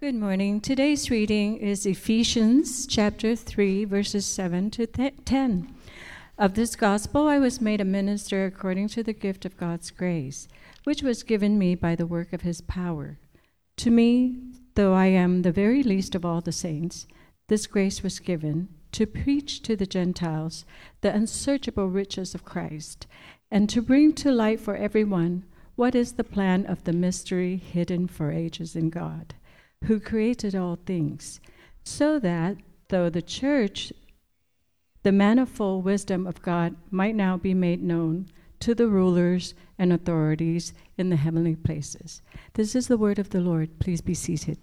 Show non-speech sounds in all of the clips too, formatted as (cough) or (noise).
Good morning. Today's reading is Ephesians chapter 3, verses 7 to 10. Of this gospel I was made a minister according to the gift of God's grace, which was given me by the work of his power. To me, though I am the very least of all the saints, this grace was given to preach to the Gentiles the unsearchable riches of Christ, and to bring to light for everyone what is the plan of the mystery hidden for ages in God, who created all things, so that, though the church, the manifold wisdom of God might now be made known to the rulers and authorities in the heavenly places. This is the word of the Lord. Please be seated.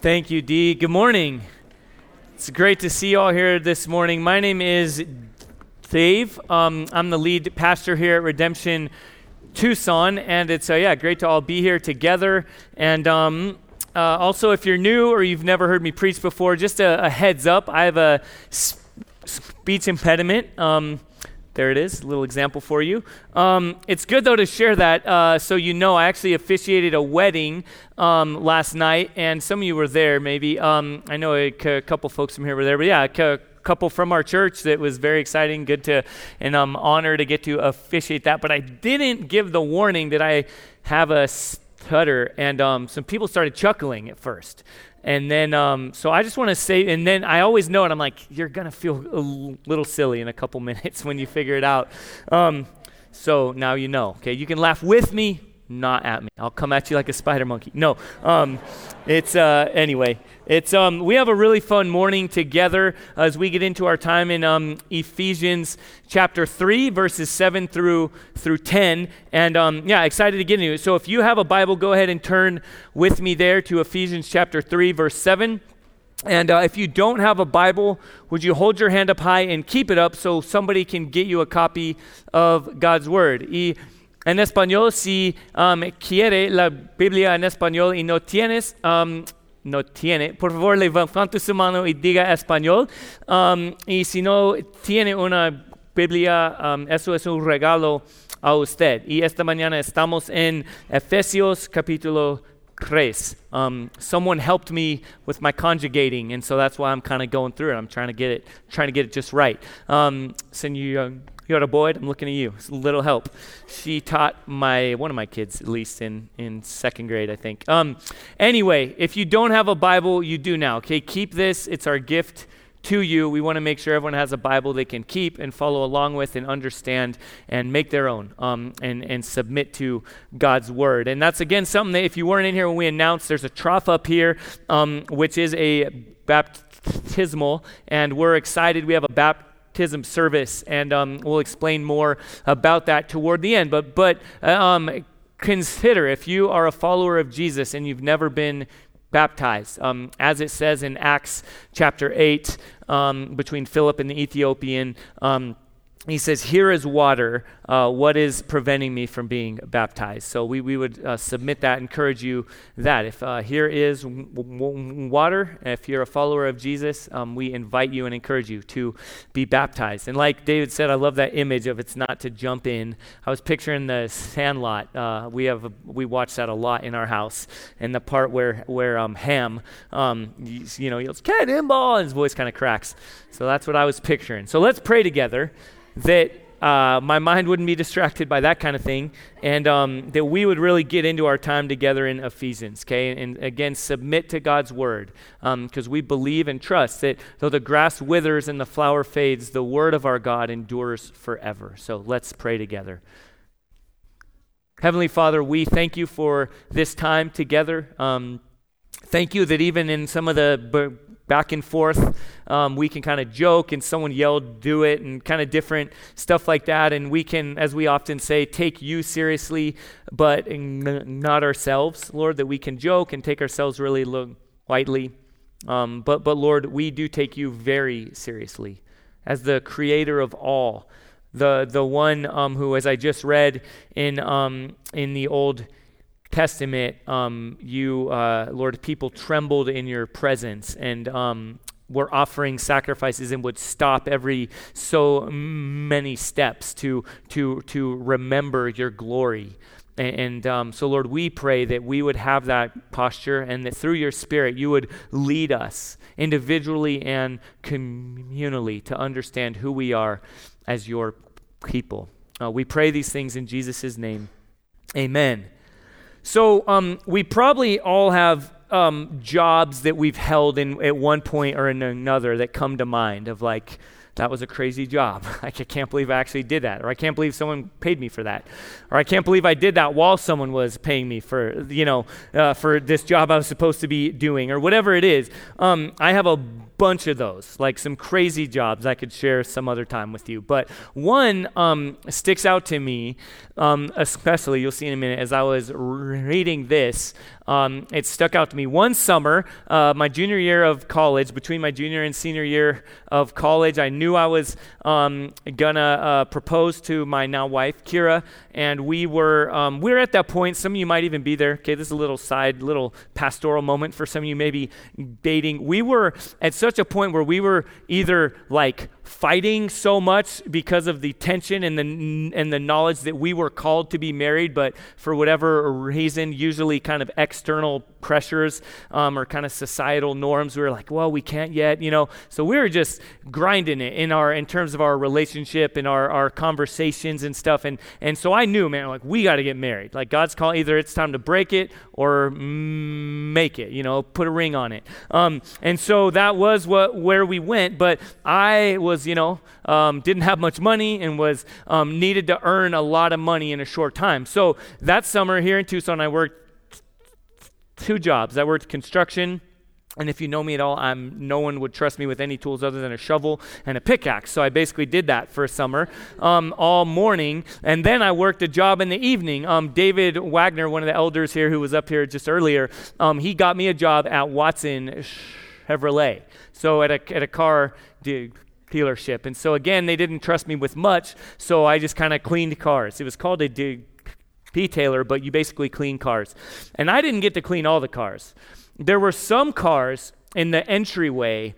Thank you, Dee. Good morning. It's great to see you all here this morning. My name is Dave. Um, I'm the lead pastor here at Redemption Tucson, and it's uh, yeah great to all be here together. And um, uh, also, if you're new or you've never heard me preach before, just a, a heads up: I have a sp- speech impediment. Um, there it is, a little example for you. Um, it's good, though, to share that uh, so you know I actually officiated a wedding um, last night, and some of you were there maybe. Um, I know a, couple folks from here were there, but yeah, couple from our church that was very exciting, good to, and I'm honored to get to officiate that. But I didn't give the warning that I have a stutter, and um, some people started chuckling at first. And then, um, so I just want to say, and then I always know it. I'm like, you're going to feel a little silly in a couple (laughs) minutes when you figure it out. Um, so now you know, okay? You can laugh with me, not at me. I'll come at you like a spider monkey. No, um, it's uh, anyway. It's um, we have a really fun morning together as we get into our time in um, Ephesians chapter three, verses seven through through ten, and um, yeah, excited to get into it. So if you have a Bible, go ahead and turn with me there to Ephesians chapter three, verse seven. And uh, if you don't have a Bible, would you hold your hand up high and keep it up so somebody can get you a copy of God's Word? Y en español, si um, quiere la Biblia en español y no tienes, um, no tiene, por favor levante su mano y diga español. Um, y si no tiene una Biblia, um, eso es un regalo a usted. Y esta mañana estamos en Efesios capítulo 3. Um, someone helped me with my conjugating, and so that's why I'm kind of going through it. I'm trying to get it, trying to get it just right. Um, Senor Yoda Boyd, I'm looking at you. It's a little help. She taught my one of my kids, at least in in second grade, I think. Um, anyway, if you don't have a Bible, you do now. Okay, keep this. It's our gift to you. We want to make sure everyone has a Bible they can keep and follow along with and understand and make their own um, and, and submit to God's Word. And that's, again, something that if you weren't in here when we announced, there's a trough up here, um, which is a baptismal, and we're excited. We have a baptism service, and um, we'll explain more about that toward the end. But, but um, consider if you are a follower of Jesus and you've never been baptized. Um, as it says in Acts chapter 8, um, between Philip and the Ethiopian, um, he says, Here is water. Uh, what is preventing me from being baptized? So we, we would uh, submit that, encourage you that. If uh, here is w- w- water, if you're a follower of Jesus, um, we invite you and encourage you to be baptized. And like David said, I love that image of it's not to jump in. I was picturing the Sandlot. Uh, we have a, we watch that a lot in our house, and the part where where um, Ham, um, you, you know, yells "Cannonball!" and his voice kind of cracks. So that's what I was picturing. So let's pray together that uh, my mind wouldn't be distracted by that kind of thing, and um, that we would really get into our time together in Ephesians, okay? And, again, submit to God's word, because um, we believe and trust that though the grass withers and the flower fades, the word of our God endures forever. So let's pray together. Heavenly Father, we thank you for this time together. Um, thank you that even in some of the back and forth. Um, we can kind of joke and someone yelled, do it, and kind of different stuff like that. And we can, as we often say, take you seriously, but n- not ourselves, Lord, that we can joke and take ourselves really lightly. Um, but, but Lord, we do take you very seriously as the creator of all. The, the one um, who, as I just read in, um, in the Old Testament, um, you, uh, Lord, people trembled in your presence and um, were offering sacrifices and would stop every so many steps to, to, to remember your glory. And, and um, so, Lord, we pray that we would have that posture and that through your Spirit you would lead us individually and communally to understand who we are as your people. Uh, we pray these things in Jesus' name. Amen. So, um, we probably all have um, jobs that we've held in at one point or in another that come to mind of like, that was a crazy job. (laughs) I can't believe I actually did that. Or I can't believe someone paid me for that. Or I can't believe I did that while someone was paying me for, you know, uh, for this job I was supposed to be doing or whatever it is. Um, I have a bunch of those, like some crazy jobs I could share some other time with you. But one um, sticks out to me, um, especially, you'll see in a minute, as I was reading this um, it stuck out to me. One summer, uh, my junior year of college, between my junior and senior year of college, I knew I was um, gonna uh, propose to my now wife, Kira, and we were um, we were at that point. Some of you might even be there. Okay, this is a little side, little pastoral moment for some of you, maybe dating. We were at such a point where we were either like fighting so much because of the tension and the and the knowledge that we were called to be married, but for whatever reason, usually kind of external pressures um, or kind of societal norms, we were like, well, we can't yet, you know. So we were just grinding it in our in terms of our relationship and our our conversations and stuff. And and so I knew, man, like we got to get married. Like God's calling, either it's time to break it or make it, you know, put a ring on it. Um, and so that was what where we went. But I was was, you know, um, didn't have much money and was um, needed to earn a lot of money in a short time. So that summer here in Tucson, I worked two jobs. I worked construction. And if you know me at all, I'm, no one would trust me with any tools other than a shovel and a pickaxe. So I basically did that for a summer um, all morning. And then I worked a job in the evening. Um, David Wagner, one of the elders here who was up here just earlier, um, he got me a job at Watson Chevrolet. So at a, at a car dealership. And so again, they didn't trust me with much, so I just kind of cleaned cars. It was called a de- detailer, but you basically clean cars. And I didn't get to clean all the cars. There were some cars in the entryway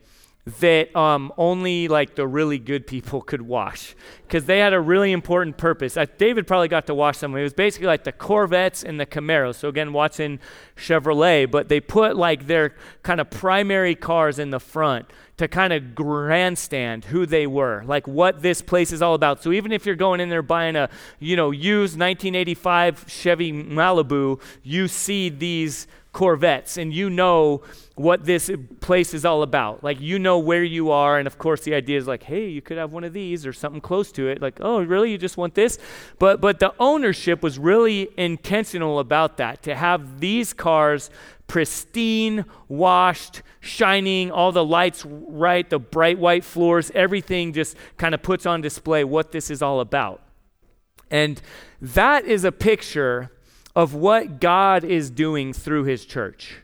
that um, only like the really good people (laughs) could wash because they had a really important purpose. David probably got to wash them. It was basically like the Corvettes and the Camaros. So again, Watson Chevrolet, but they put like their kind of primary cars in the front to kind of grandstand who they were, like what this place is all about. So even if you're going in there buying a, you know, used 1985 Chevy Malibu, you see these Corvettes and you know what this place is all about. Like you know where you are and of course the idea is like, "Hey, you could have one of these or something close to it." Like, "Oh, really? You just want this?" But but the ownership was really intentional about that to have these cars pristine, washed, shining, all the lights right, the bright white floors, everything just kind of puts on display what this is all about. And that is a picture of what God is doing through his church.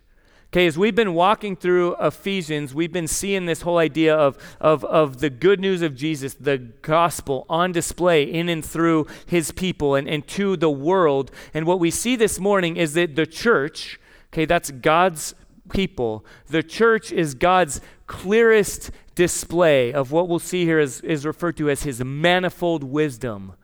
Okay, as we've been walking through Ephesians, we've been seeing this whole idea of, of, of the good news of Jesus, the gospel on display in and through his people and, and to the world. And what we see this morning is that the church, Okay, that's God's people. The church is God's clearest display of what we'll see here is, is referred to as his manifold wisdom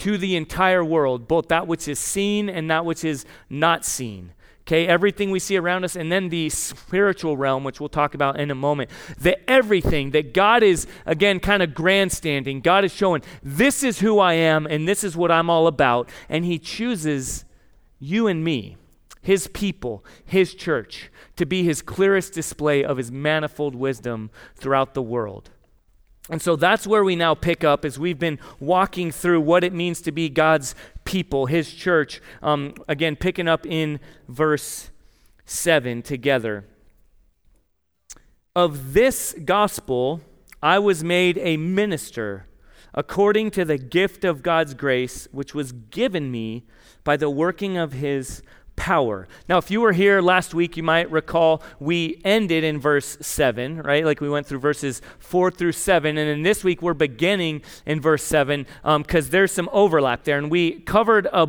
to the entire world, both that which is seen and that which is not seen. Okay, everything we see around us, and then the spiritual realm, which we'll talk about in a moment. That everything that God is, again, kind of grandstanding, God is showing, this is who I am, and this is what I'm all about. And He chooses you and me his people, his church, to be his clearest display of his manifold wisdom throughout the world. And so that's where we now pick up as we've been walking through what it means to be God's people, his church. Um, again, picking up in verse 7 together. Of this gospel, I was made a minister according to the gift of God's grace, which was given me by the working of his power. Now, if you were here last week, you might recall we ended in verse 7, right? Like we went through verses 4 through 7. And in this week, we're beginning in verse 7 because um, there's some overlap there. And we covered a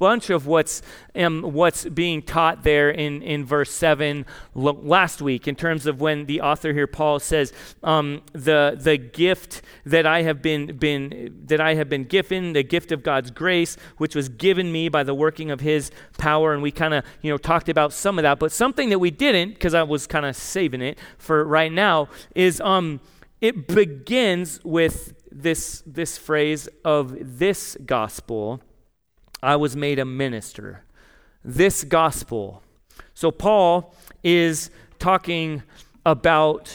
bunch of what's, um, what's being taught there in, in verse 7 l- last week in terms of when the author here, Paul, says, um, the, the gift that I have been, been, that I have been given, the gift of God's grace, which was given me by the working of his power. And we kind of, you know, talked about some of that. But something that we didn't, because I was kind of saving it for right now, is um, it begins with this, this phrase of this gospel, I was made a minister. This gospel. So Paul is talking about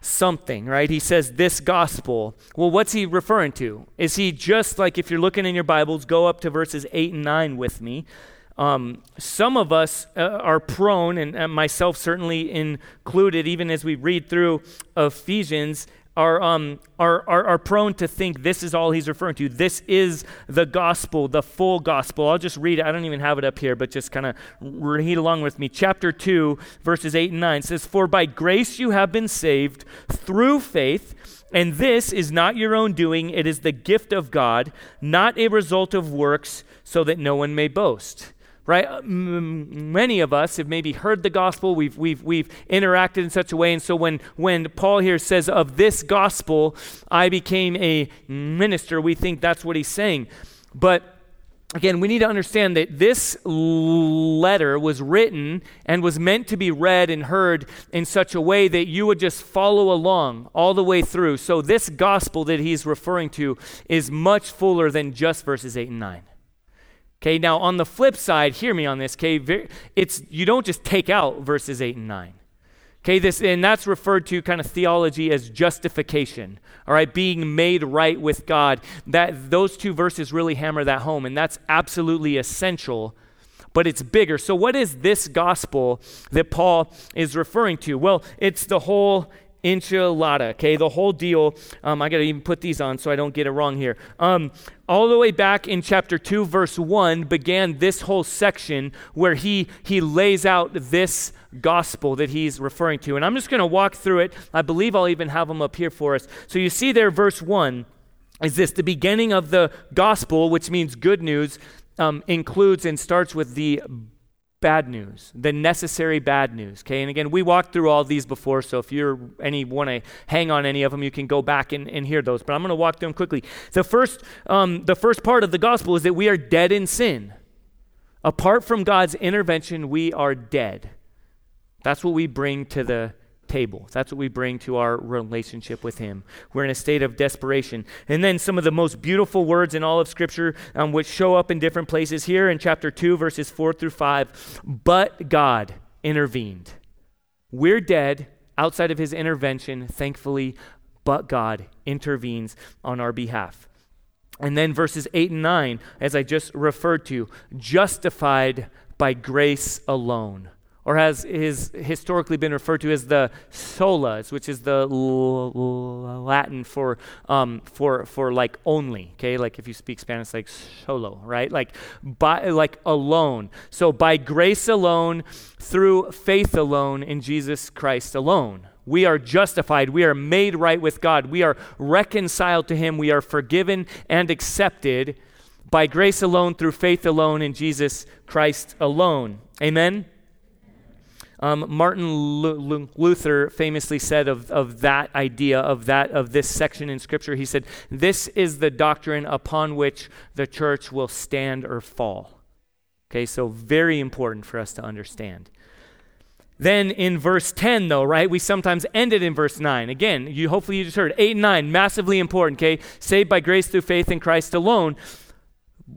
something, right? He says this gospel. Well, what's he referring to? Is he just like, if you're looking in your Bibles, go up to verses 8 and 9 with me. Um, some of us uh, are prone, and, and myself certainly included, even as we read through Ephesians, are, um, are, are, are prone to think this is all he's referring to. This is the gospel, the full gospel. I'll just read it. I don't even have it up here, but just kind of read along with me. Chapter 2, verses 8 and 9 says, For by grace you have been saved through faith, and this is not your own doing, it is the gift of God, not a result of works, so that no one may boast right? Uh, m- many of us have maybe heard the gospel, we've, we've, we've interacted in such a way. And so when, when Paul here says, Of this gospel, I became a minister, we think that's what he's saying. But again, we need to understand that this letter was written and was meant to be read and heard in such a way that you would just follow along all the way through. So, this gospel that he's referring to is much fuller than just verses 8 and 9. Okay, now on the flip side, hear me on this, okay? It's you don't just take out verses 8 and 9. Okay, this and that's referred to kind of theology as justification. All right, being made right with God. That those two verses really hammer that home, and that's absolutely essential but it's bigger. So, what is this gospel that Paul is referring to? Well, it's the whole enchilada, okay? The whole deal. Um, I got to even put these on so I don't get it wrong here. Um, all the way back in chapter 2, verse 1, began this whole section where he, he lays out this gospel that he's referring to. And I'm just going to walk through it. I believe I'll even have them up here for us. So you see there, verse 1 is this the beginning of the gospel, which means good news, um, includes and starts with the bad news, the necessary bad news. Okay, and again, we walked through all these before, so if you're any want to hang on any of them, you can go back and, and hear those. But I'm going to walk through them quickly. The first, um, the first part of the gospel is that we are dead in sin. Apart from God's intervention, we are dead. That's what we bring to the table. That's what we bring to our relationship with Him. We're in a state of desperation. And then some of the most beautiful words in all of Scripture, um, which show up in different places here in chapter 2, verses 4 through 5. But God intervened. We're dead outside of His intervention, thankfully, but God intervenes on our behalf. And then verses 8 and 9, as I just referred to, justified by grace alone or has his historically been referred to as the solas, which is the Latin for um, for for like only. Okay, like if you speak Spanish, like solo, right? Like by like alone. So by grace alone, through faith alone, in Jesus Christ alone. We are justified. We are made right with God. We are reconciled to Him. We are forgiven and accepted by grace alone, through faith alone, in Jesus Christ alone. Amen. Um, Martin L- Luther famously said of, of that idea, of that of this section in Scripture, he said, This is the doctrine upon which the church will stand or fall. Okay, so very important for us to understand. Then in verse 10, though, right, we sometimes end it in verse 9. Again, you hopefully you just heard 8 and 9, massively important, okay? Saved by grace through faith in Christ alone.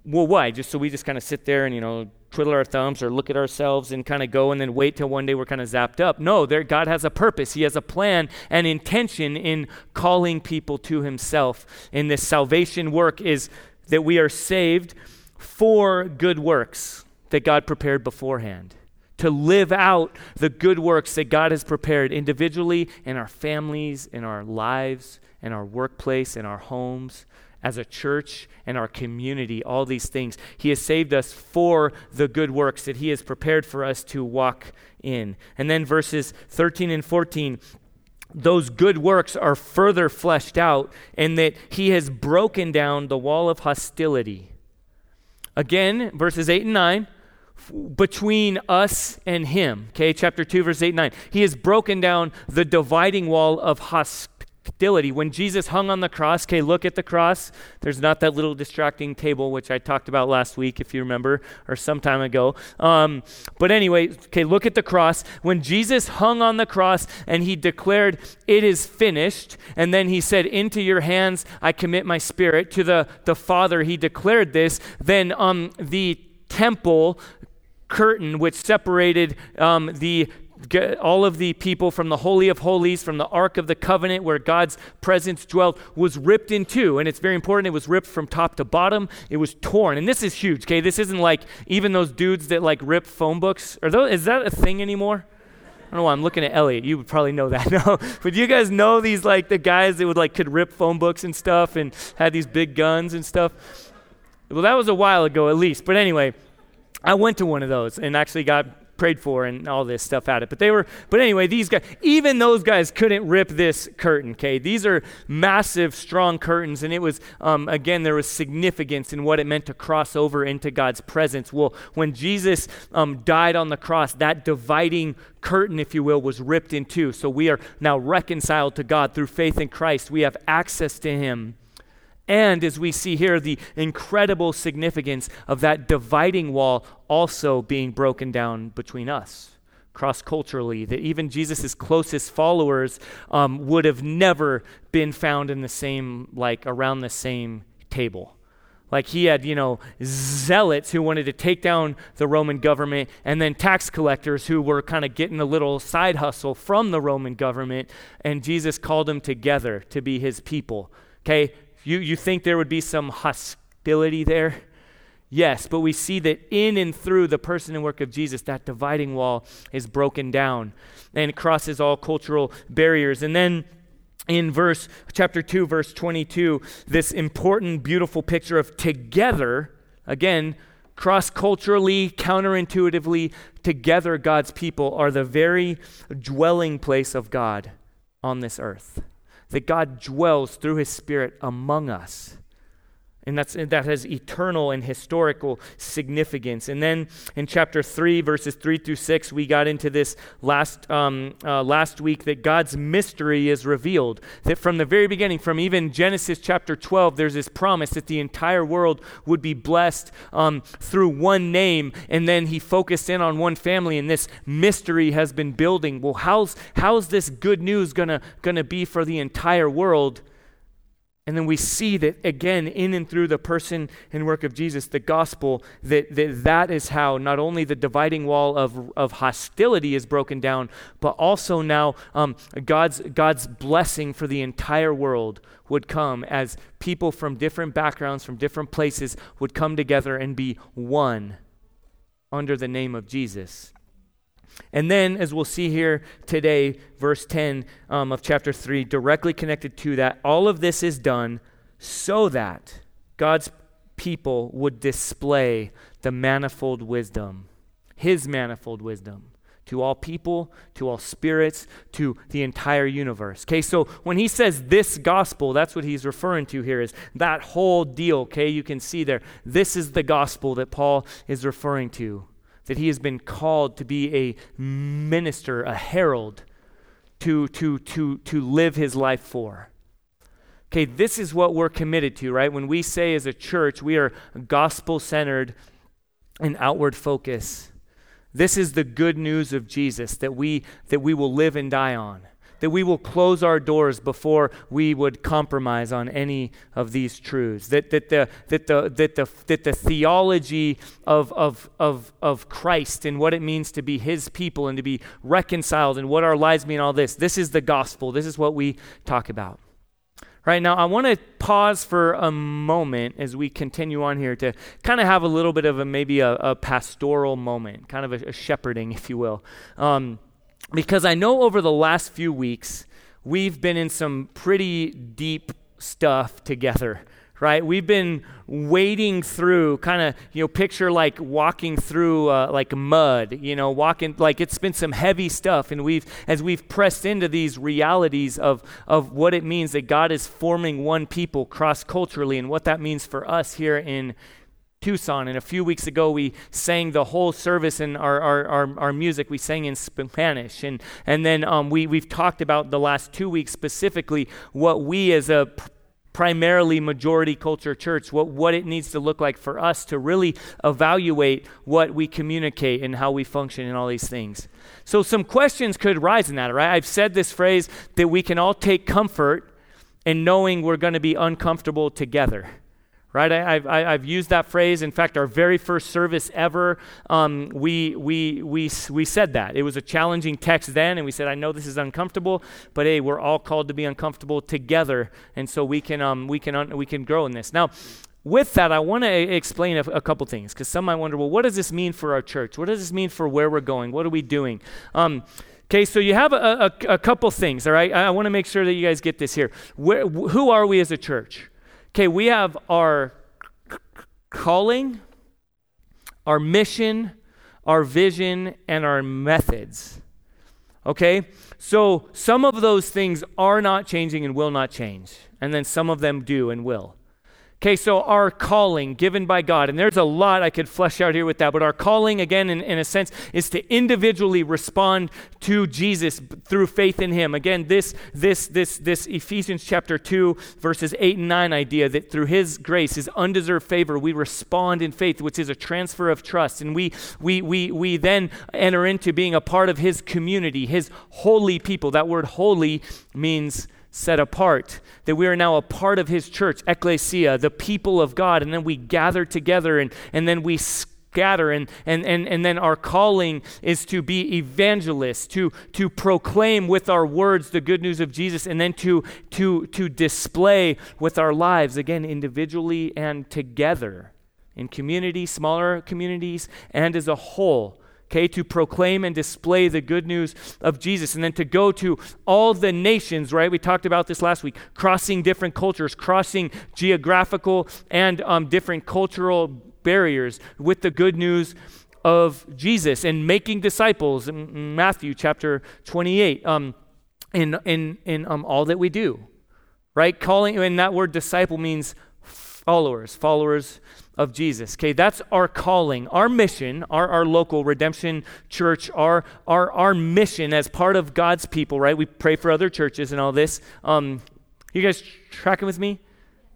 Well, why? Just so we just kind of sit there and, you know, twiddle our thumbs or look at ourselves and kind of go and then wait till one day we're kind of zapped up. No, there, God has a purpose. He has a plan and intention in calling people to Himself. In this salvation work is that we are saved for good works that God prepared beforehand. To live out the good works that God has prepared individually in our families, in our lives, in our workplace, in our homes, as a church and our community, all these things. He has saved us for the good works that He has prepared for us to walk in. And then verses 13 and 14 those good works are further fleshed out in that he has broken down the wall of hostility again, verses 8 and 9, between us and him. Okay, chapter 2, verse 8 and 9. He has broken down the dividing wall of hostility When Jesus hung on the cross, okay, look at the cross. There's not that little distracting table, which I talked about last week, if you remember, or some time ago. Um, but anyway, okay, look at the cross. When Jesus hung on the cross and he declared, It is finished, and then he said, Into your hands I commit my spirit, to the, the Father, he declared this, then um, the temple curtain which separated um, the all of the people from the Holy of Holies, from the Ark of the Covenant, where God's presence dwelt, was ripped in two. And it's very important. It was ripped from top to bottom. It was torn. And this is huge, okay? This isn't like even those dudes that like rip phone books. Are those, is that a thing anymore? I don't know why I'm looking at Elliot. You would probably know that. (laughs) No, but you guys know these like the guys that would like could rip phone books and stuff and had these big guns and stuff. Well, that was a while ago at least. But anyway, I went to one of those and actually got prayed for and all this stuff at it. But they were, but anyway, these guys, even those guys couldn't rip this curtain, okay? These are massive, strong curtains. And it was, um, again, there was significance in what it meant to cross over into God's presence. Well, when Jesus um, died on the cross, that dividing curtain, if you will, was ripped in two. So we are now reconciled to God through faith in Christ. We have access to Him. And as we see here, the incredible significance of that dividing wall also being broken down between us cross culturally, that even Jesus' closest followers um, would have never been found in the same, like around the same table. Like he had, you know, zealots who wanted to take down the Roman government, and then tax collectors who were kind of getting a little side hustle from the Roman government. And Jesus called them together to be his people. Okay, you, you think there would be some hostility there? Yes, but we see that in and through the person and work of Jesus, that dividing wall is broken down and crosses all cultural barriers. And then in verse chapter 2 verse 22 this important beautiful picture of together again cross culturally counterintuitively together god's people are the very dwelling place of god on this earth that God dwells through his Spirit among us. And that's, that has eternal and historical significance. And then in chapter 3, verses 3 through 6, we got into this last, um, uh, last week that God's mystery is revealed. That from the very beginning, from even Genesis chapter 12, there's this promise that the entire world would be blessed um, through one name. And then he focused in on one family, and this mystery has been building. Well, how's, how's this good news going to be for the entire world? And then we see that again in and through the person and work of Jesus, the gospel, that that, that is how not only the dividing wall of, of hostility is broken down, but also now um, God's, God's blessing for the entire world would come as people from different backgrounds, from different places, would come together and be one under the name of Jesus. And then, as we'll see here today, verse 10 um, of chapter 3, directly connected to that, all of this is done so that God's people would display the manifold wisdom, his manifold wisdom, to all people, to all spirits, to the entire universe. Okay, so when he says this gospel, that's what he's referring to here is that whole deal. Okay, you can see there. This is the gospel that Paul is referring to that he has been called to be a minister, a herald, to, to, to, to live his life for. Okay, this is what we're committed to, right? When we say as a church we are gospel centered and outward focus. This is the good news of Jesus that we that we will live and die on that we will close our doors before we would compromise on any of these truths. That, that, the, that, the, that, the, that the theology of, of, of, of Christ and what it means to be his people and to be reconciled and what our lives mean, all this, this is the gospel. This is what we talk about. Right now, I want to pause for a moment as we continue on here to kind of have a little bit of a maybe a, a pastoral moment, kind of a, a shepherding, if you will. Um, because I know over the last few weeks, we've been in some pretty deep stuff together right? We've been wading through kind of you know picture like walking through uh, like mud you know walking like it's been some heavy stuff and we've as we've pressed into these realities of of what it means that god is forming one people cross culturally and what that means for us here in Tucson. And a few weeks ago, we sang the whole service in our, our, our, our music. We sang in Spanish. And, and then um, we, we've talked about the last two weeks specifically what we as a primarily majority culture church, what, what it needs to look like for us to really evaluate what we communicate and how we function and all these things. So, some questions could rise in that, right? I've said this phrase that we can all take comfort in knowing we're going to be uncomfortable together right? I, have I've used that phrase. In fact, our very first service ever, um, we, we, we, we said that. It was a challenging text then, and we said, I know this is uncomfortable, but hey, we're all called to be uncomfortable together, and so we can, um, we can, un- we can grow in this. Now, with that, I want to explain a, a couple things because some might wonder, well, what does this mean for our church? What does this mean for where we're going? What are we doing? Um, Okay, so you have a, a, a, couple things, all right? I, I want to make sure that you guys get this here. Where, who are we as a church? Okay, we have our calling, our mission, our vision, and our methods. Okay? So some of those things are not changing and will not change. And then some of them do and will. Okay, so our calling given by God, and there's a lot I could flesh out here with that, but our calling, again, in, in a sense, is to individually respond to Jesus through faith in Him. Again, this, this, this, this Ephesians chapter 2, verses 8 and 9 idea that through His grace, His undeserved favor, we respond in faith, which is a transfer of trust. And we, we, we, we then enter into being a part of His community, His holy people. That word holy means set apart, that we are now a part of his church, ecclesia, the people of God, and then we gather together and, and then we scatter and, and, and, and then our calling is to be evangelists, to, to proclaim with our words the good news of Jesus, and then to, to, to display with our lives, again, individually and together in community, smaller communities, and as a whole okay, to proclaim and display the good news of Jesus, and then to go to all the nations, right? We talked about this last week, crossing different cultures, crossing geographical and um, different cultural barriers with the good news of Jesus and making disciples in Matthew chapter 28 um, in, in, in um, all that we do, right? Calling, and that word disciple means followers, followers of Jesus. Okay, that's our calling, our mission, our, our local redemption church, our, our, our mission as part of God's people, right? We pray for other churches and all this. Um, you guys tracking with me?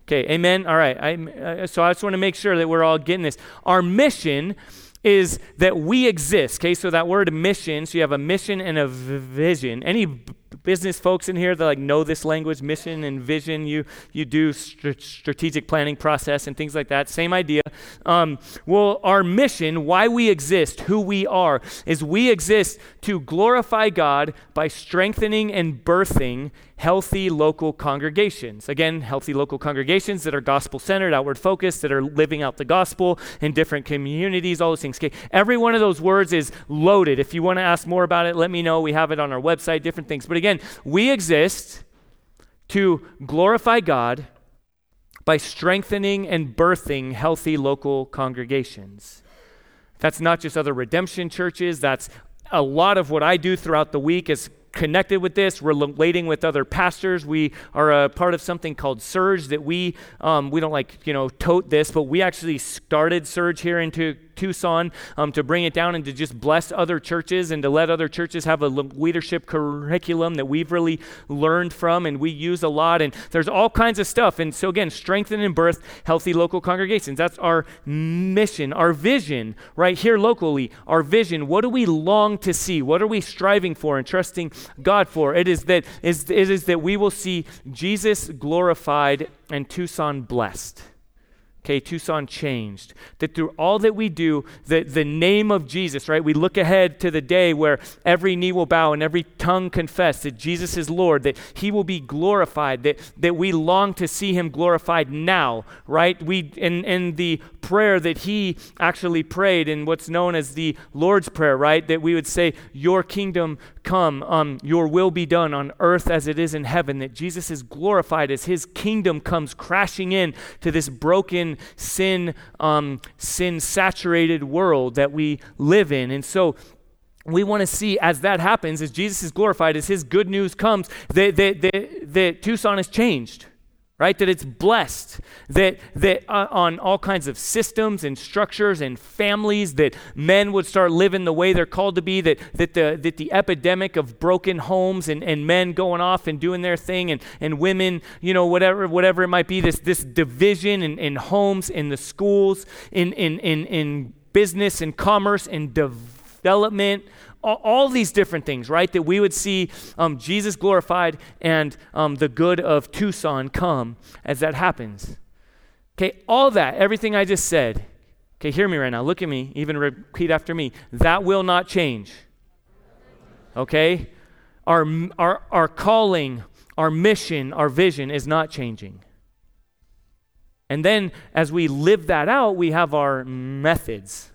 Okay, amen. All right. I, uh, so I just want to make sure that we're all getting this. Our mission is that we exist. Okay, so that word mission, so you have a mission and a vision. Any business folks in here that like know this language, mission and vision. You you do st- strategic planning process and things like that. Same idea. Um, well, our mission, why we exist, who we are, is we exist to glorify God by strengthening and birthing healthy local congregations. Again, healthy local congregations that are gospel centered, outward focused, that are living out the gospel in different communities, all those things. Okay, every one of those words is loaded. If you want to ask more about it, let me know. We have it on our website, different things. But again, we exist to glorify God by strengthening and birthing healthy local congregations. That's not just other redemption churches, that's a lot of what I do throughout the week is connected with this, relating with other pastors. We are a part of something called Surge that we um, we don't like you know tote this, but we actually started Surge here into Tucson um, to bring it down and to just bless other churches and to let other churches have a leadership curriculum that we've really learned from and we use a lot. And there's all kinds of stuff. And so, again, strengthen and birth healthy local congregations. That's our mission, our vision right here locally. Our vision. What do we long to see? What are we striving for and trusting God for? It is that, is, it is that we will see Jesus glorified and Tucson blessed. Okay, Tucson changed. That through all that we do, the, the name of Jesus, right? We look ahead to the day where every knee will bow and every tongue confess that Jesus is Lord, that he will be glorified, that, that we long to see him glorified now, right? We in, in the prayer that he actually prayed in what's known as the Lord's Prayer, right? That we would say, Your kingdom come, um, your will be done on earth as it is in heaven, that Jesus is glorified as his kingdom comes crashing in to this broken, sin, um, sin saturated world that we live in. And so, we want to see as that happens, as Jesus is glorified, as his good news comes, that, that, that, that Tucson has changed right? That it's blessed, that, that uh, on all kinds of systems and structures and families, that men would start living the way they're called to be, that, that, the, that the epidemic of broken homes and, and men going off and doing their thing and, and women, you know, whatever, whatever it might be, this, this division in, in homes, in the schools, in, in, in, in business and commerce and development, all, these different things, right? That we would see um, Jesus glorified and um, the good of Tucson come as that happens. Okay, all that, everything I just said, okay, hear me right now. Look at me, even repeat after me. That will not change. Okay? Our, our, our calling, our mission, our vision is not changing. And then as we live that out, we have our methods.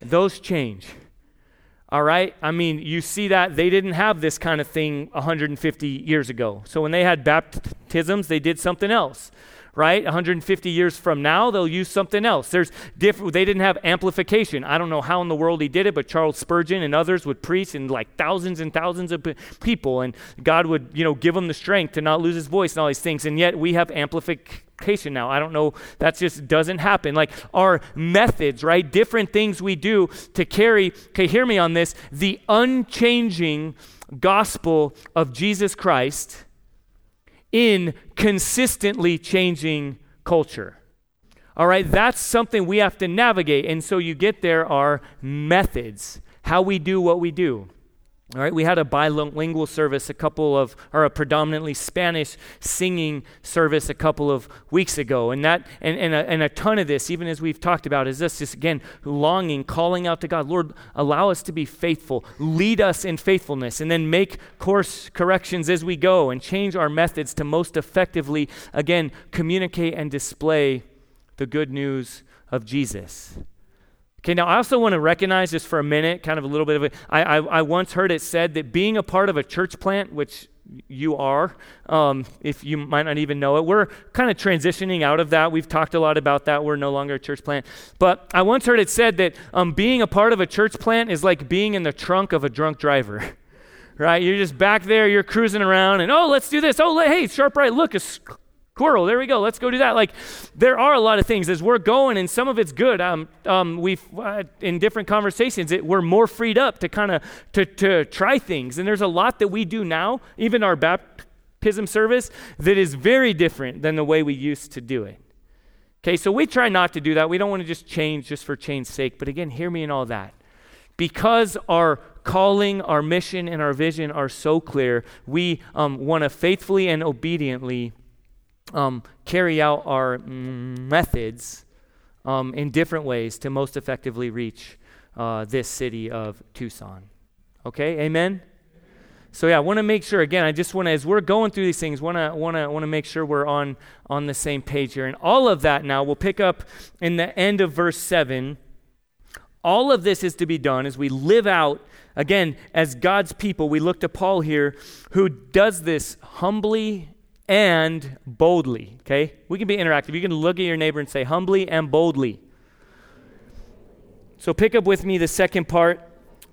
Those change. All right? I mean, you see that they didn't have this kind of thing 150 years ago. So when they had baptisms, they did something else. Right? 150 years from now, they'll use something else. There's they didn't have amplification. I don't know how in the world he did it, but Charles Spurgeon and others would preach and like thousands and thousands of people and God would, you know, give him the strength to not lose his voice and all these things. And yet we have amplification now. I don't know, that just doesn't happen. Like our methods, right? Different things we do to carry, okay, hear me on this, the unchanging gospel of Jesus Christ in consistently changing culture. All right, that's something we have to navigate. And so you get there are methods, how we do what we do. All right, we had a bilingual service a couple of, or a predominantly Spanish singing service a couple of weeks ago. And that, and, and, a, and a ton of this, even as we've talked about, is this just again, longing, calling out to God, Lord, allow us to be faithful, lead us in faithfulness, and then make course corrections as we go and change our methods to most effectively, again, communicate and display the good news of Jesus. Okay, now I also want to recognize just for a minute, kind of a little bit of it. I, I, I once heard it said that being a part of a church plant, which you are, um, if you might not even know it, we're kind of transitioning out of that. We've talked a lot about that. We're no longer a church plant. But I once heard it said that um, being a part of a church plant is like being in the trunk of a drunk driver. (laughs) right? You're just back there, you're cruising around, and oh, let's do this. Oh, hey, sharp right, look, a Squirrel, there we go. Let's go do that. Like, there are a lot of things as we're going, and some of it's good. Um, um, we've uh, in different conversations, it, we're more freed up to kind of to to try things, and there's a lot that we do now, even our baptism service, that is very different than the way we used to do it. Okay, so we try not to do that. We don't want to just change just for change's sake. But again, hear me in all that. Because our calling, our mission, and our vision are so clear, we um, want to faithfully and obediently um, carry out our methods um, in different ways to most effectively reach uh, this city of Tucson. Okay, amen? So yeah, I want to make sure again. I just want to, as we're going through these things, want to want to want to make sure we're on on the same page here. And all of that now we'll pick up in the end of verse seven. All of this is to be done as we live out again as God's people. We look to Paul here, who does this humbly and boldly. Okay? We can be interactive. You can look at your neighbor and say, humbly and boldly. So pick up with me the second part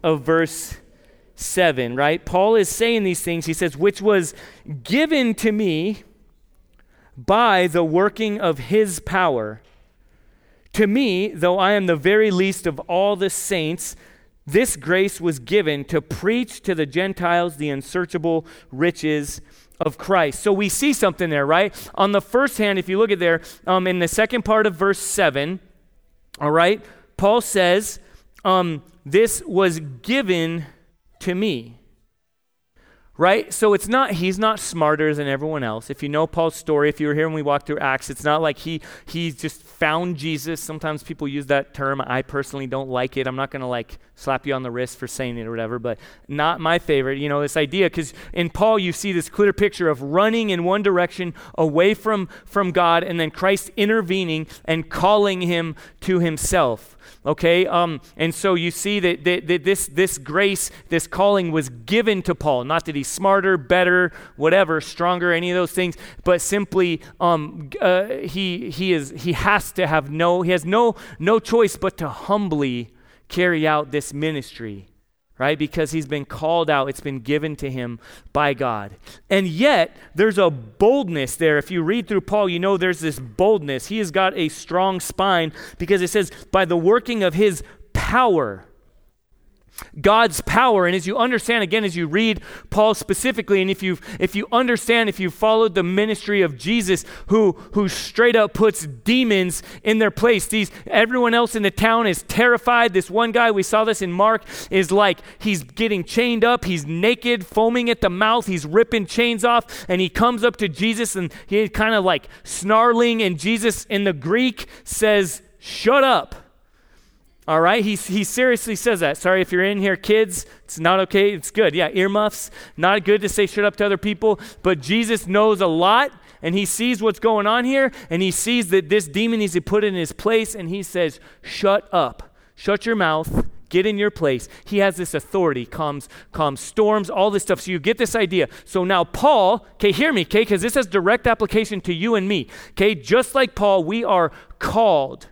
of verse 7, right? Paul is saying these things. He says, which was given to me by the working of his power. To me, though I am the very least of all the saints, this grace was given to preach to the Gentiles the unsearchable riches of Christ. So we see something there, right? On the first hand, if you look at there, um, in the second part of verse 7, all right, Paul says, um, This was given to me right? So it's not he's not smarter than everyone else. If you know Paul's story, if you were here when we walked through Acts, it's not like he he just found Jesus. Sometimes people use that term. I personally don't like it. I'm not going to like slap you on the wrist for saying it or whatever, but not my favorite. You know, this idea cuz in Paul you see this clear picture of running in one direction away from from God and then Christ intervening and calling him to himself okay um, and so you see that, that, that, this, this grace this calling was given to paul. Not that he's smarter better whatever stronger any of those things but simply um, uh, he, he, is, he has to have no he has no, no choice but to humbly carry out this ministry right? Because he's been called out, it's been given to him by God. And yet, there's a boldness there. If you read through Paul, you know there's this boldness. He has got a strong spine because it says, by the working of his power. God's power. And as you understand, again, as you read Paul specifically, and if you if you understand, if you followed the ministry of Jesus, who who straight up puts demons in their place. These everyone else in the town is terrified. This one guy, we saw this in Mark, is like he's getting chained up, he's naked, foaming at the mouth, he's ripping chains off, and he comes up to Jesus and he's kind of like snarling, and Jesus in the Greek says, Shut up. All right? He, he seriously says that. Sorry if you're in here, kids. It's not okay. It's good. Yeah, earmuffs. Not good to say shut up to other people. But Jesus knows a lot and he sees what's going on here and he sees that this demon needs to put in his place and he says, Shut up. Shut your mouth. Get in your place. He has this authority, calms, calms storms, all this stuff. So you get this idea. So now Paul, okay, hear me, okay, because this has direct application to you and me. Okay, just like Paul, we are called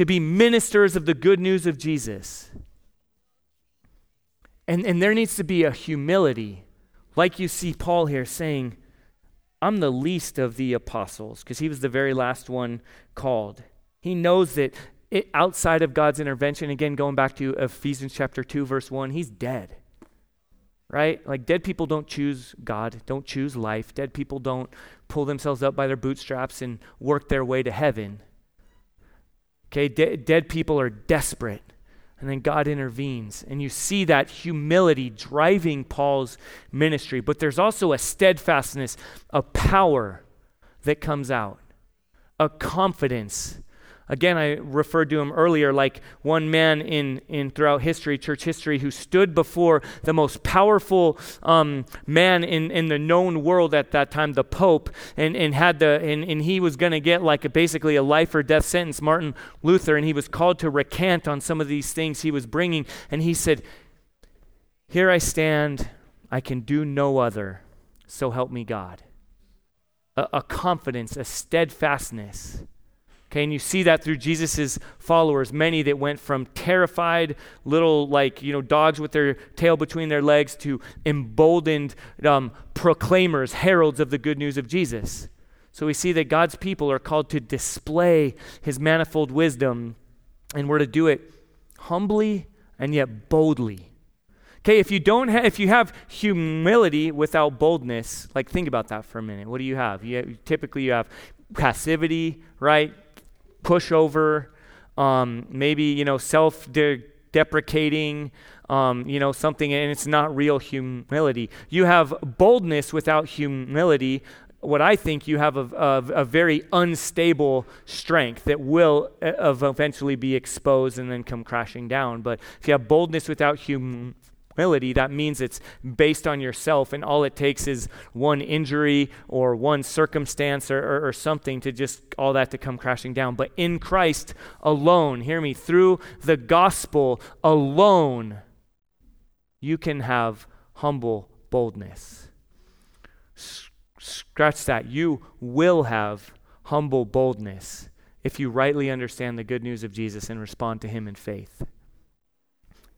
to be ministers of the good news of Jesus. And, and there needs to be a humility, like you see Paul here saying, I'm the least of the apostles, because he was the very last one called. He knows that it, outside of God's intervention, again, going back to Ephesians chapter 2, verse 1, he's dead. Right? Like dead people don't choose God, don't choose life. Dead people don't pull themselves up by their bootstraps and work their way to heaven. Okay, De- dead people are desperate. And then God intervenes. And you see that humility driving Paul's ministry. But there's also a steadfastness, a power that comes out, a confidence Again, I referred to him earlier like one man in, in throughout history, church history, who stood before the most powerful um, man in, in the known world at that time, the Pope, and, and had the and, and he was going to get like a, basically a life or death sentence, Martin Luther, and he was called to recant on some of these things he was bringing, and he said, "Here I stand, I can do no other, so help me God." a, a confidence, a steadfastness Okay, and you see that through Jesus' followers, many that went from terrified little, like, you know, dogs with their tail between their legs to emboldened um, proclaimers, heralds of the good news of Jesus. So we see that God's people are called to display his manifold wisdom, and we're to do it humbly and yet boldly. Okay, if you don't have, if you have humility without boldness, like think about that for a minute. What do you have? You have, typically you have passivity, right? Pushover, um, maybe, you know, self deprecating, um, you know, something, and it's not real humility. You have boldness without humility. What I think you have a, a, a very unstable strength that will uh, eventually be exposed and then come crashing down. But if you have boldness without humility, that means it's based on yourself, and all it takes is one injury or one circumstance or, or, or, something to just all that to come crashing down. But in Christ alone, hear me, through the gospel alone, you can have humble boldness. Scratch that. You will have humble boldness if you rightly understand the good news of Jesus and respond to Him in faith.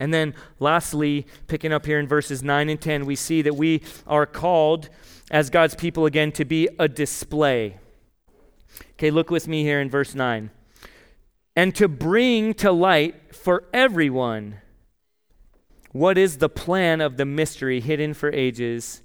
And then lastly, picking up here in verses 9 and 10, we see that we are called as God's people again to be a display. Okay, look with me here in verse 9. And to bring to light for everyone what is the plan of the mystery hidden for ages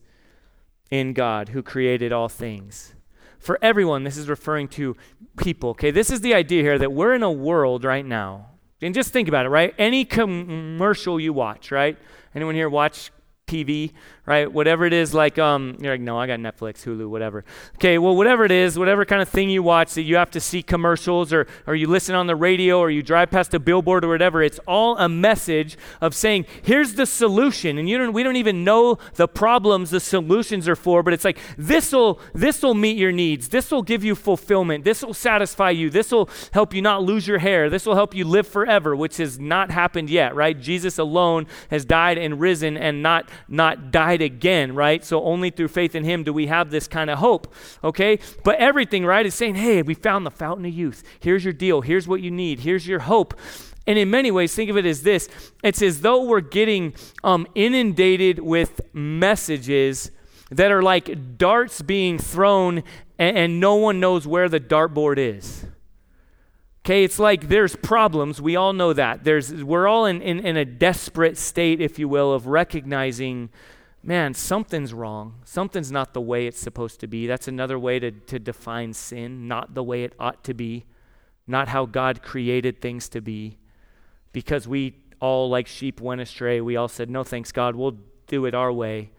in God who created all things. For everyone, this is referring to people. Okay, this is the idea here that we're in a world right now and just think about it, right? Any commercial you watch, right? Anyone here watch TV, right? Whatever it is, like, um, you're like, no, I got Netflix, Hulu, whatever. Okay, well, whatever it is, whatever kind of thing you watch that you have to see commercials or, or you listen on the radio or you drive past a billboard or whatever, it's all a message of saying, here's the solution. And you don't, we don't even know the problems the solutions are for, but it's like, this'll, this'll meet your needs. This will give you fulfillment. This will satisfy you. This will help you not lose your hair. This will help you live forever, which has not happened yet, right? Jesus alone has died and risen and not, not died again, right? So only through faith in him do we have this kind of hope, okay? But everything, right, is saying, hey, we found the fountain of youth. Here's your deal. Here's what you need. Here's your hope. And in many ways, think of it as this it's as though we're getting um, inundated with messages that are like darts being thrown, and, and no one knows where the dartboard is. Okay, it's like there's problems. We all know that. There's, we're all in, in, in a desperate state, if you will, of recognizing, man, something's wrong. Something's not the way it's supposed to be. That's another way to, to define sin, not the way it ought to be, not how God created things to be. Because we all, like sheep, went astray. We all said, no thanks, God, we'll do it our way.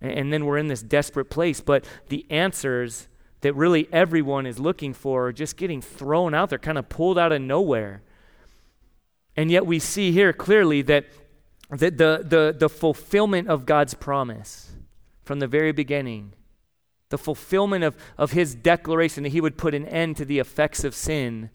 And, and then we're in this desperate place. But the answers that really everyone is looking for are just getting thrown out there, kind of pulled out of nowhere. And yet we see here clearly that, that the, the, the fulfillment of God's promise from the very beginning, the fulfillment of, of his declaration that he would put an end to the effects of sin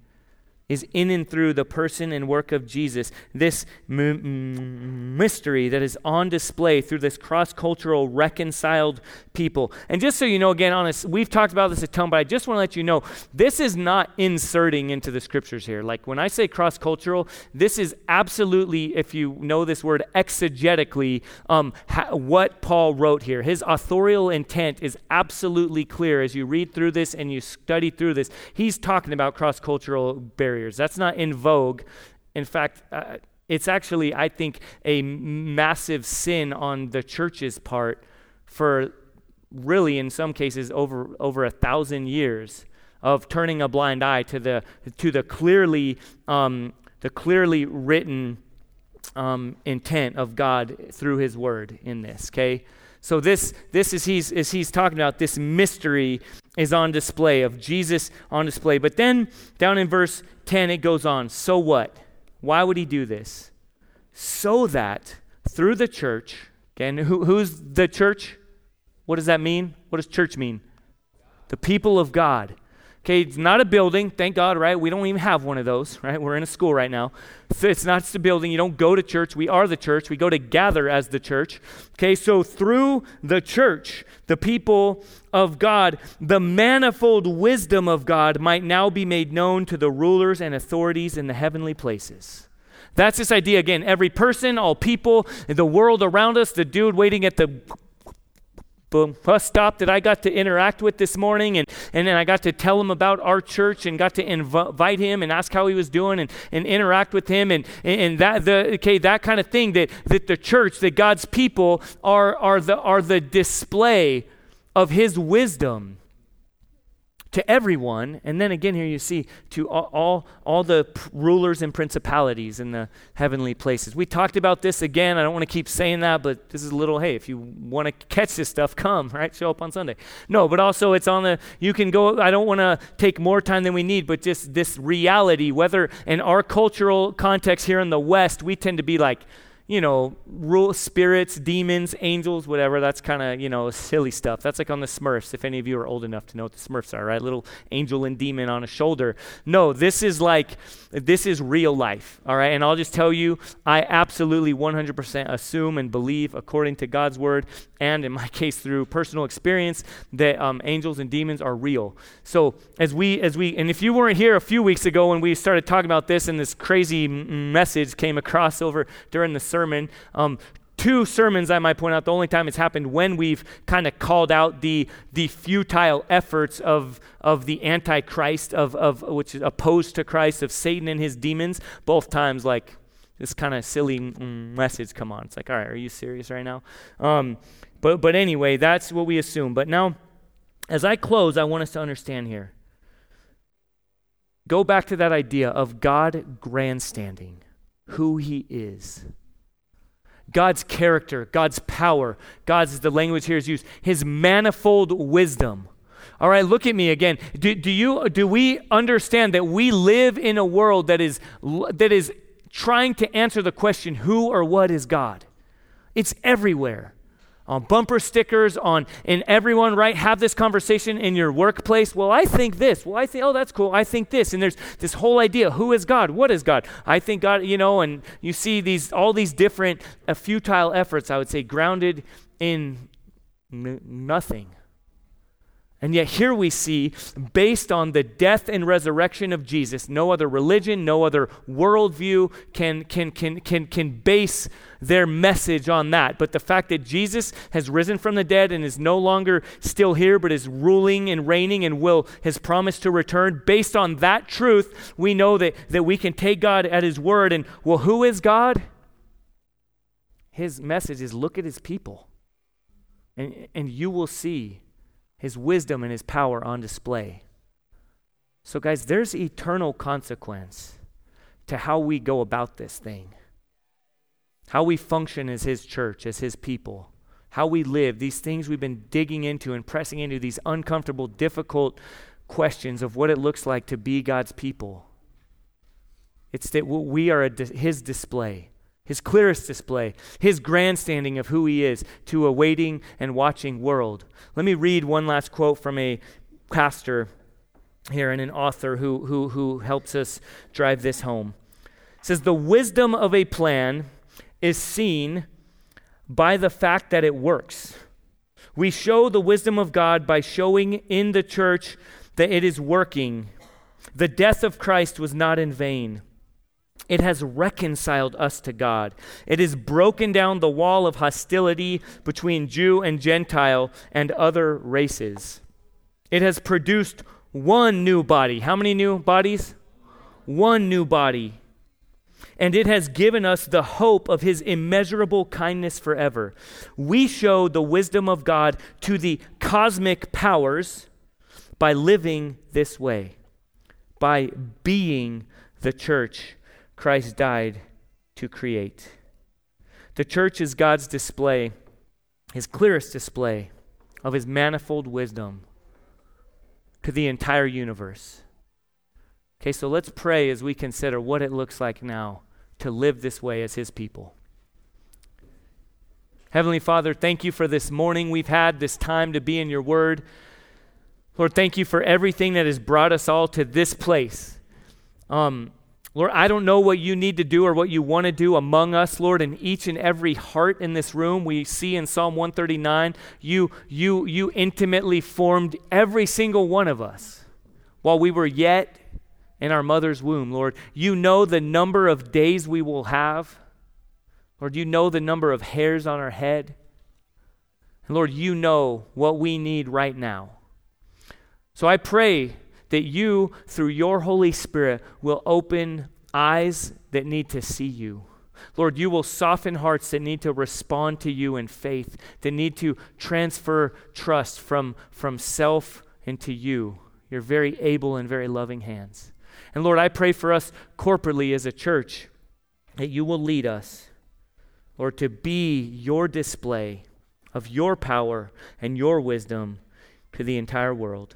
is in and through the person and work of Jesus. This m- mystery that is on display through this cross cultural, reconciled people. And just so you know, again, honest, we've talked about this a ton, but I just want to let you know this is not inserting into the scriptures here. Like when I say cross cultural, this is absolutely, if you know this word, exegetically, um, ha- what Paul wrote here. His authorial intent is absolutely clear as you read through this and you study through this. He's talking about cross cultural barriers barriers. That's not in vogue. In fact, uh, it's actually, I think, a massive sin on the church's part for really, in some cases, over, over a thousand years of turning a blind eye to the, to the, clearly, um, the clearly written um, intent of God through His Word in this, okay? So this, this is he's, is he's talking about this mystery is on display of Jesus on display. But then down in verse 10 it goes on. So what? Why would he do this? So that through the church, again, who, who's the church? What does that mean? What does church mean? The people of God. Okay, it's not a building, thank God, right? We don't even have one of those, right? We're in a school right now. It's not just a building. You don't go to church. We are the church. We go to gather as the church. Okay, so through the church, the people of God, the manifold wisdom of God might now be made known to the rulers and authorities in the heavenly places. That's this idea again. Every person, all people, the world around us, the dude waiting at the boom, bus stop that I got to interact with this morning. And, and then I got to tell him about our church and got to inv- invite him and ask how he was doing and, and interact with him. And, and that, the, okay, that kind of thing that, that the church, that God's people are, are, the, are the display of his wisdom to everyone. And then again, here you see to all, all, all, the rulers and principalities in the heavenly places. We talked about this again. I don't want to keep saying that, but this is a little hey, if you want to catch this stuff, come, (laughs) right? Show up on Sunday. No, but also it's on the, you can go, I don't want to take more time than we need, but just this reality, whether in our cultural context here in the West, we tend to be like, you know, rule spirits, demons, angels, whatever. That's kind of, you know, silly stuff. That's like on the Smurfs, if any of you are old enough to know what the Smurfs are, right? Little angel and demon on a shoulder. No, this is like, this is real life, all right? And I'll just tell you, I absolutely 100% assume and believe, according to God's word, and in my (laughs) case through personal experience, that um, angels and demons are real. So as we, as we, and if you weren't here a few weeks ago when we started talking about this and this crazy message came across over during the sermon, sermon. Um, two sermons, I might point out, the only time it's happened when we've kind of called out the, the futile efforts of, of the Antichrist, of, of, which is opposed to Christ, of Satan and his demons. Both times, like, this kind of silly mm, message come on. It's like, all right, are you serious right now? Um, but, but anyway, that's what we assume. But now, as I close, I want us to understand here. Go back to that idea of God grandstanding, who he is. God's character, God's power, God's, is the language here is used, his manifold wisdom. All right, look at me again. Do, do, you, do we understand that we live in a world that is, that is trying to answer the question, who or what is God? It's everywhere on bumper stickers, on in everyone, right? Have this conversation in your workplace. Well, I think this. Well, I think, oh, that's cool. I think this. And there's this whole idea: who is God? What is God? I think God, you know, and you see these all these different uh, futile efforts. I would say grounded in n- nothing. And yet, here we see, based on the death and resurrection of Jesus, no other religion, no other worldview can, can, can, can, can base their message on that. But the fact that Jesus has risen from the dead and is no longer still here, but is ruling and reigning and will, has promised to return, based on that truth, we know that, that we can take God at His word. And, well, who is God? His message is look at His people, and, and you will see his wisdom and his power on display. So, guys, there's eternal consequence to how we go about this thing, how we function as his church, as his people, how we live, these things we've been digging into and pressing into, these uncomfortable, difficult questions of what it looks like to be God's people. It's that we are his display his clearest display, his grandstanding of who he is to a waiting and watching world. Let me read one last quote from a pastor here and an author who, who, who helps us drive this home. It says, The wisdom of a plan is seen by the fact that it works. We show the wisdom of God by showing in the church that it is working. The death of Christ was not in vain. It has reconciled us to God. It has broken down the wall of hostility between Jew and Gentile and other races. It has produced one new body. How many new bodies? One new body. And it has given us the hope of his immeasurable kindness forever. We show the wisdom of God to the cosmic powers by living this way, by being the church Christ died to create. The church is God's display, his clearest display of his manifold wisdom to the entire universe. Okay, so let's pray as we consider what it looks like now to live this way as his people. Heavenly Father, thank you for this morning we've had, this time to be in your word. Lord, thank you for everything that has brought us all to this place. Um, Lord, I don't know what you need to do or what you want to do among us, Lord, in each and every heart in this room. We see in Psalm 139, you, you, you intimately formed every single one of us while we were yet in our mother's womb, Lord. You know the number of days we will have. Lord, you know the number of hairs on our head. And Lord, you know what we need right now. So I pray that you, through your Holy Spirit, will open eyes that need to see you. Lord, you will soften hearts that need to respond to you in faith, that need to transfer trust from, from self into you, your very able and very loving hands. And Lord, I pray for us corporately as a church that you will lead us, Lord, to be your display of your power and your wisdom to the entire world.